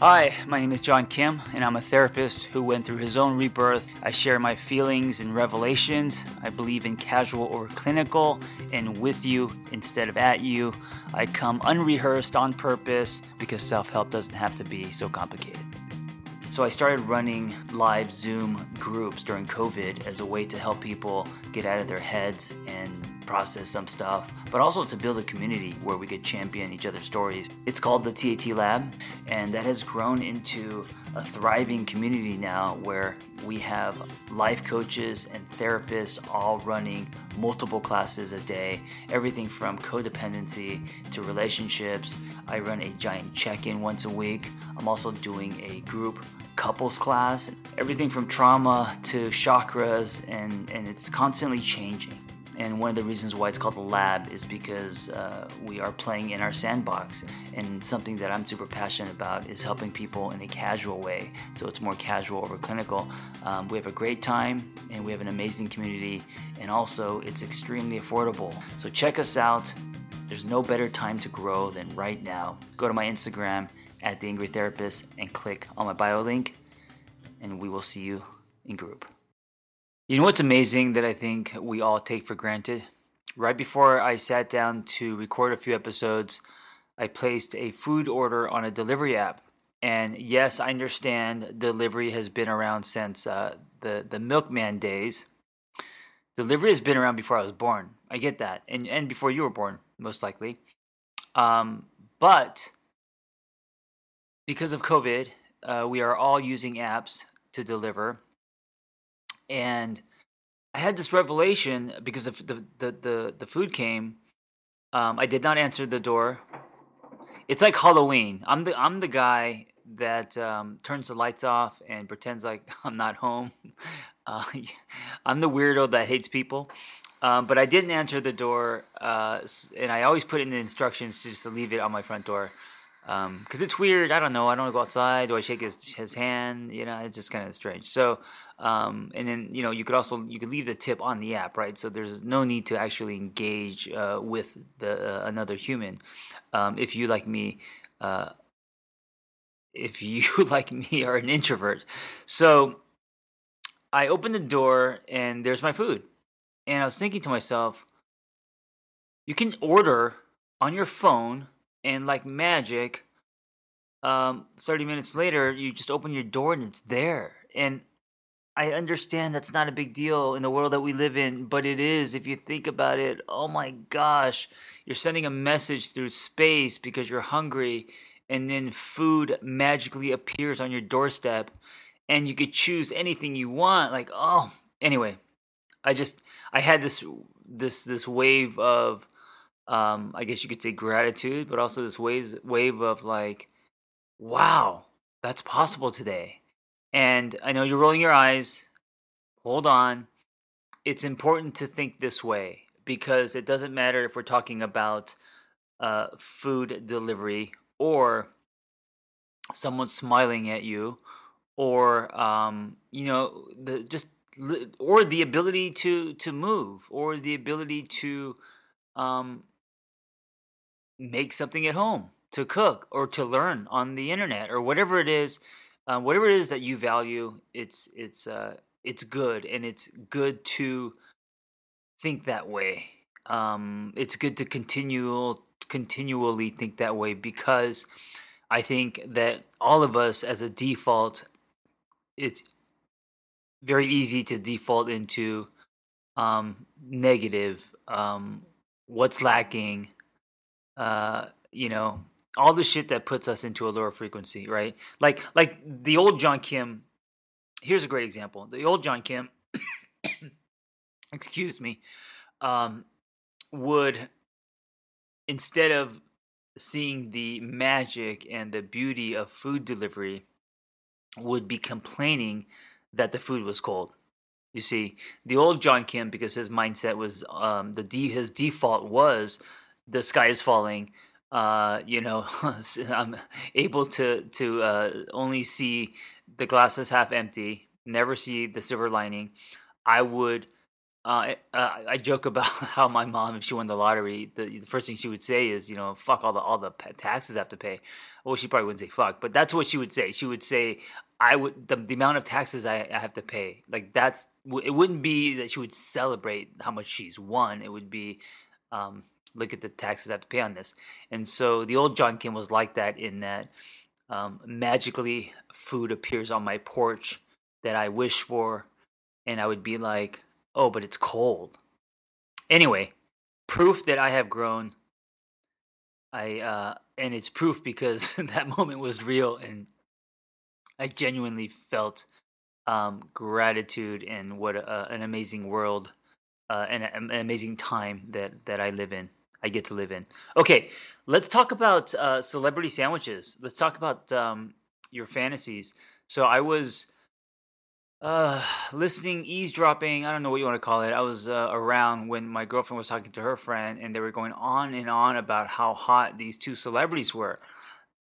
Hi, my name is John Kim, and I'm a therapist who went through his own rebirth. I share my feelings and revelations. I believe in casual over clinical and with you instead of at you. I come unrehearsed on purpose because self help doesn't have to be so complicated. So I started running live Zoom groups during COVID as a way to help people get out of their heads and process some stuff, but also to build a community where we could champion each other's stories. It's called the TAT Lab, and that has grown into a thriving community now where we have life coaches and therapists all running multiple classes a day, everything from codependency to relationships. I run a giant check in once a week. I'm also doing a group couples class, everything from trauma to chakras, and, and it's constantly changing. And one of the reasons why it's called the lab is because uh, we are playing in our sandbox. And something that I'm super passionate about is helping people in a casual way. So it's more casual over clinical. Um, we have a great time and we have an amazing community. And also, it's extremely affordable. So check us out. There's no better time to grow than right now. Go to my Instagram at The Angry Therapist and click on my bio link, and we will see you in group. You know what's amazing that I think we all take for granted? Right before I sat down to record a few episodes, I placed a food order on a delivery app. And yes, I understand delivery has been around since uh, the, the milkman days. Delivery has been around before I was born. I get that. And, and before you were born, most likely. Um, but because of COVID, uh, we are all using apps to deliver and I had this revelation because of the the the, the food came. Um, I did not answer the door. It's like Halloween. I'm the I'm the guy that um, turns the lights off and pretends like I'm not home. Uh, I'm the weirdo that hates people. Um, but I didn't answer the door, uh, and I always put in the instructions just to leave it on my front door because um, it's weird. I don't know. I don't go outside. Do I shake his his hand? You know, it's just kind of strange. So, um, and then you know, you could also you could leave the tip on the app, right? So there's no need to actually engage uh, with the uh, another human. Um, if you like me, uh, if you like me are an introvert, so I opened the door and there's my food, and I was thinking to myself, you can order on your phone and like magic um 30 minutes later you just open your door and it's there. And i understand that's not a big deal in the world that we live in but it is if you think about it. Oh my gosh you're sending a message through space because you're hungry and then food magically appears on your doorstep and you could choose anything you want like oh anyway i just i had this this this wave of um, I guess you could say gratitude, but also this wave wave of like, wow, that's possible today. And I know you're rolling your eyes. Hold on. It's important to think this way because it doesn't matter if we're talking about uh, food delivery or someone smiling at you or um, you know the just or the ability to to move or the ability to um, make something at home to cook or to learn on the internet or whatever it is uh, whatever it is that you value it's it's uh it's good and it's good to think that way. Um it's good to continue continually think that way because i think that all of us as a default it's very easy to default into um negative um what's lacking uh, you know, all the shit that puts us into a lower frequency, right? Like like the old John Kim. Here's a great example. The old John Kim, excuse me, um, would instead of seeing the magic and the beauty of food delivery, would be complaining that the food was cold. You see, the old John Kim, because his mindset was um, the de- his default was the sky is falling uh, you know, I'm able to to uh, only see the glass is half empty, never see the silver lining. I would uh, uh, I joke about how my mom, if she won the lottery, the, the, first thing she would say is, you know, fuck all the all the taxes I have to pay. Well, she probably wouldn't say fuck, but that's what she would say. She would say, I would the, the amount of taxes I, I have to pay. Like that's it wouldn't be that she would celebrate how much she's won. It would be, um, look at the taxes I have to pay on this. And so the old John Kim was like that in that um, magically food appears on my porch that I wish for, and I would be like, oh, but it's cold. Anyway, proof that I have grown. I uh, and it's proof because that moment was real, and I genuinely felt um, gratitude and what a, an amazing world uh, and an amazing time that that I live in. I get to live in. Okay, let's talk about uh, celebrity sandwiches. Let's talk about um, your fantasies. So I was uh, listening, eavesdropping. I don't know what you want to call it. I was uh, around when my girlfriend was talking to her friend, and they were going on and on about how hot these two celebrities were.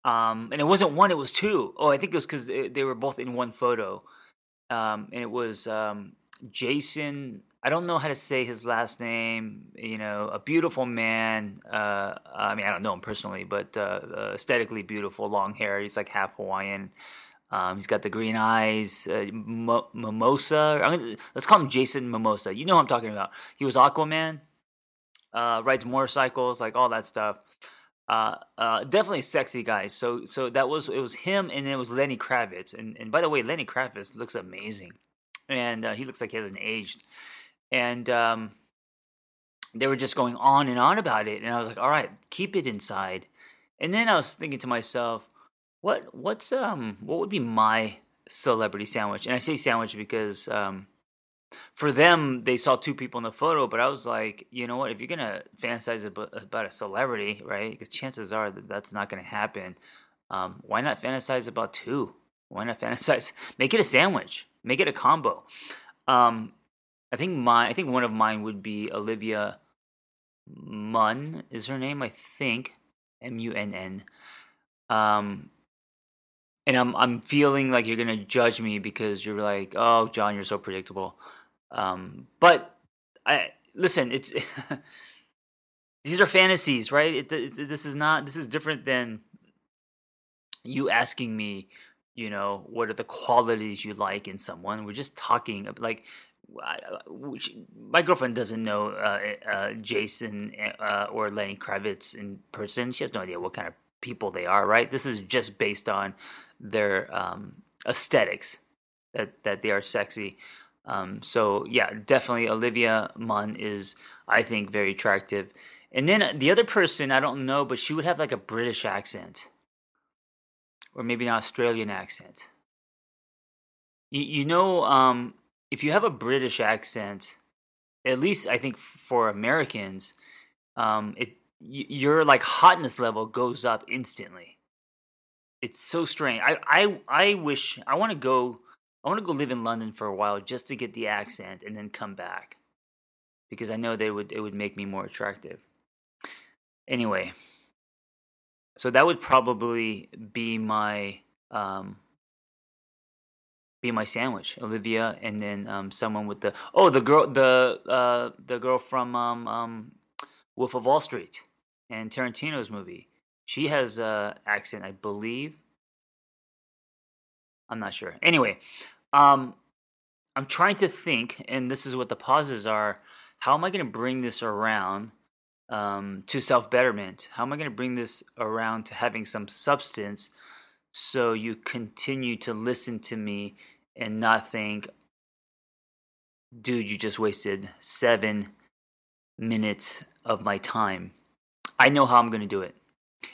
Um, and it wasn't one; it was two. Oh, I think it was because they were both in one photo. Um, and it was um, Jason. I don't know how to say his last name. You know, a beautiful man. Uh, I mean, I don't know him personally, but uh, uh aesthetically beautiful, long hair. He's like half Hawaiian. Um, he's got the green eyes, uh, Mo- Mimosa. Gonna, let's call him Jason Mimosa. You know what I'm talking about. He was Aquaman. Uh, rides motorcycles, like all that stuff. Uh, definitely sexy guy. So, so that was it was him, and then it was Lenny Kravitz. And and by the way, Lenny Kravitz looks amazing, and he looks like he hasn't aged. And um, they were just going on and on about it, and I was like, all right, keep it inside. And then I was thinking to myself, what what's um what would be my celebrity sandwich? And I say sandwich because um for them they saw two people in the photo, but I was like, you know what? If you're gonna fantasize about a celebrity, right? Because chances are that that's not gonna happen. Um, why not fantasize about two? Why not fantasize? Make it a sandwich. Make it a combo. Um, I think my I think one of mine would be Olivia Munn is her name. I think M U N N. Um, and I'm I'm feeling like you're gonna judge me because you're like, oh, John, you're so predictable. Um, but I listen. It's these are fantasies, right? It, it, this is not. This is different than you asking me. You know, what are the qualities you like in someone? We're just talking like. My girlfriend doesn't know uh, uh, Jason uh, or Lenny Kravitz in person. She has no idea what kind of people they are, right? This is just based on their um, aesthetics that that they are sexy. Um, so yeah, definitely Olivia Munn is I think very attractive. And then the other person I don't know, but she would have like a British accent, or maybe an Australian accent. You, you know, um, if you have a British accent, at least I think for Americans, um, it your like hotness level goes up instantly it's so strange. I I I wish I want to go. I want to go live in London for a while just to get the accent and then come back, because I know they would it would make me more attractive. Anyway, so that would probably be my um, be my sandwich, Olivia, and then um, someone with the oh the girl the uh, the girl from um, um, Wolf of Wall Street and Tarantino's movie. She has a accent, I believe. I'm not sure. Anyway, um, I'm trying to think, and this is what the pauses are. How am I going to bring this around um, to self betterment? How am I going to bring this around to having some substance so you continue to listen to me and not think, dude, you just wasted seven minutes of my time? I know how I'm going to do it.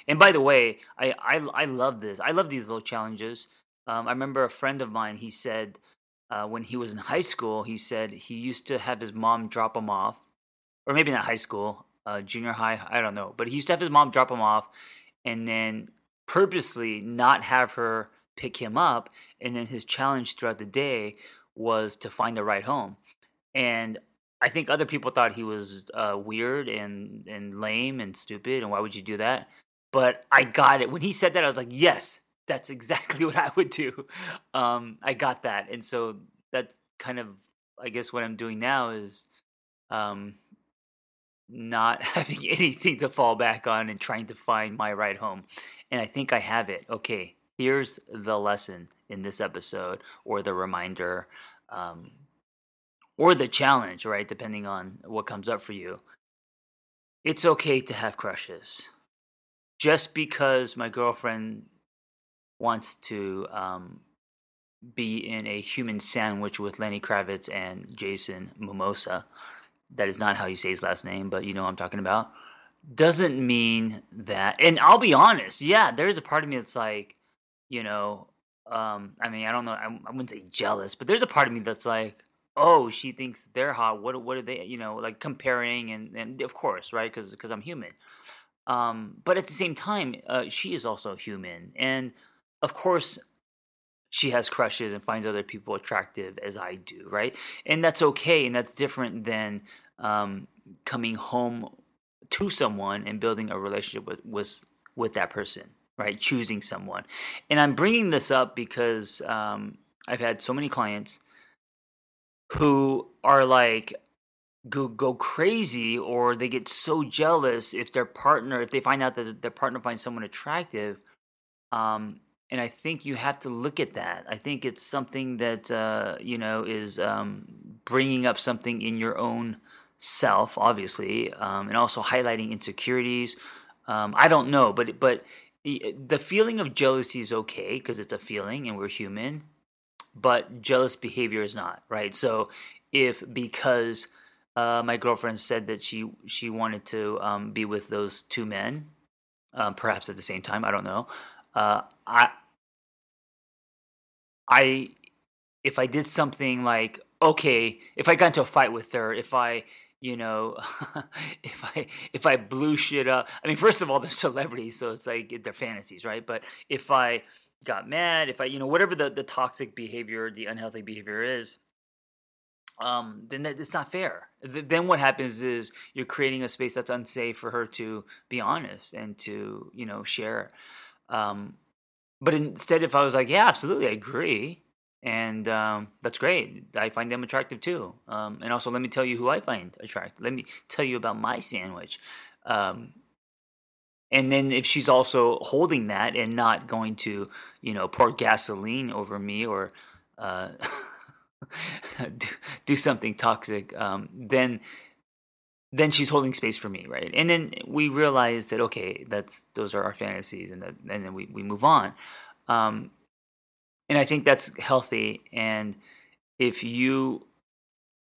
And by the way, I, I, I love this. I love these little challenges. Um, I remember a friend of mine. He said uh, when he was in high school, he said he used to have his mom drop him off, or maybe not high school, uh, junior high. I don't know, but he used to have his mom drop him off, and then purposely not have her pick him up. And then his challenge throughout the day was to find a ride home. And I think other people thought he was uh, weird and and lame and stupid, and why would you do that? but I got it. When he said that, I was like, yes, that's exactly what I would do. Um, I got that. And so that's kind of, I guess, what I'm doing now is um, not having anything to fall back on and trying to find my right home. And I think I have it. Okay, here's the lesson in this episode, or the reminder, um, or the challenge, right? Depending on what comes up for you. It's okay to have crushes. Just because my girlfriend wants to um, be in a human sandwich with Lenny Kravitz and Jason Momoa, that is not how you say his last name, but you know what I'm talking about, doesn't mean that. And I'll be honest, yeah, there's a part of me that's like, you know, um, I mean, I don't know, I, I wouldn't say jealous, but there's a part of me that's like, oh, she thinks they're hot. What what are they? You know, like comparing and and of course, right? Because because I'm human. Um, but at the same time, uh, she is also human, and of course, she has crushes and finds other people attractive as I do, right? And that's okay, and that's different than um, coming home to someone and building a relationship with with, with that person, right? Choosing someone, and I'm bringing this up because um, I've had so many clients who are like go go crazy or they get so jealous if their partner if they find out that their partner finds someone attractive um, and I think you have to look at that. I think it's something that uh, you know is um, bringing up something in your own self, obviously, um, and also highlighting insecurities. Um, I don't know, but but the feeling of jealousy is okay because it's a feeling and we're human, but jealous behavior is not right. So if because uh, my girlfriend said that she she wanted to um, be with those two men, uh, perhaps at the same time, I don't know. Uh, I I if I did something like okay, if I got into a fight with her, if I you know, if I if I blew shit up, I mean, first of all, they're celebrities, so it's like they're fantasies, right? But if I got mad, if I you know whatever the the toxic behavior, the unhealthy behavior is, um, then that, it's not fair. Then what happens is you're creating a space that's unsafe for her to be honest and to you know share. Um, but instead, if I was like, yeah, absolutely, I agree, and um, that's great. I find them attractive too. Um, and also, let me tell you who I find attractive. Let me tell you about my sandwich. Um, and then if she's also holding that and not going to, you know, pour gasoline over me or uh, do, do, something toxic, um, then then she's holding space for me, right? And then we realize that okay, that's those are our fantasies, and that, and then we we move on. Um, and I think that's healthy. And if you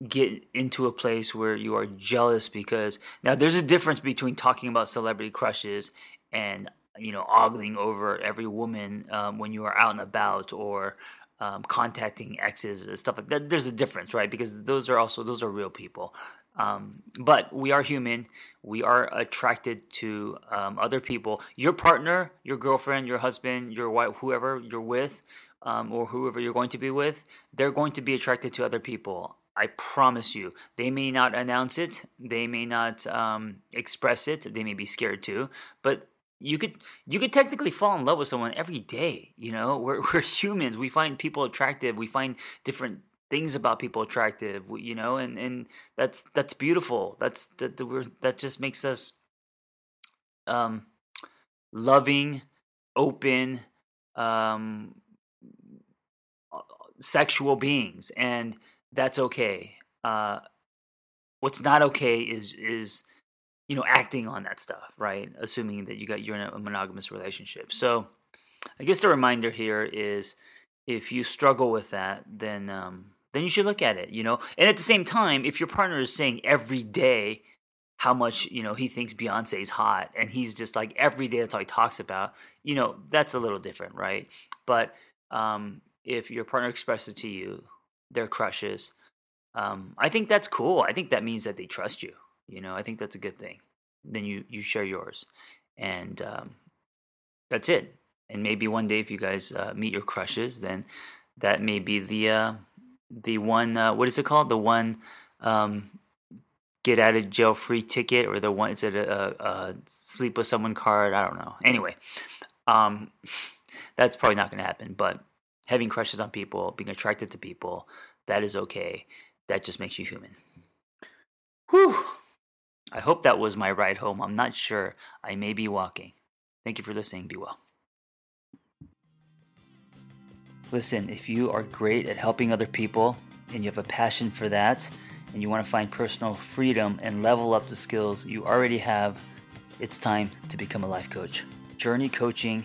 get into a place where you are jealous because now there's a difference between talking about celebrity crushes and you know ogling over every woman um, when you are out and about or um, contacting exes and stuff like that. There's a difference, right? Because those are also those are real people. Um, but we are human. We are attracted to um, other people. Your partner, your girlfriend, your husband, your wife, whoever you're with, um, or whoever you're going to be with, they're going to be attracted to other people. I promise you. They may not announce it. They may not um, express it. They may be scared too. But you could you could technically fall in love with someone every day. You know, we're we're humans. We find people attractive. We find different things about people attractive you know and and that's that's beautiful that's that we're that just makes us um loving open um sexual beings and that's okay uh what's not okay is is you know acting on that stuff right assuming that you got you're in a monogamous relationship so i guess the reminder here is if you struggle with that then um then you should look at it, you know. And at the same time, if your partner is saying every day how much you know he thinks Beyonce is hot, and he's just like every day that's all he talks about, you know, that's a little different, right? But um, if your partner expresses to you their crushes, um, I think that's cool. I think that means that they trust you. You know, I think that's a good thing. Then you you share yours, and um, that's it. And maybe one day, if you guys uh, meet your crushes, then that may be the uh, the one uh, what is it called? The one um, get out of jail free ticket or the one is it a, a, a sleep with someone card? I don't know. Anyway, um, that's probably not going to happen. But having crushes on people, being attracted to people, that is okay. That just makes you human. Whew. I hope that was my ride home. I'm not sure. I may be walking. Thank you for listening. Be well. Listen, if you are great at helping other people and you have a passion for that, and you want to find personal freedom and level up the skills you already have, it's time to become a life coach. Journey Coaching.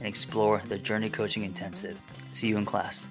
and explore the Journey Coaching Intensive. See you in class.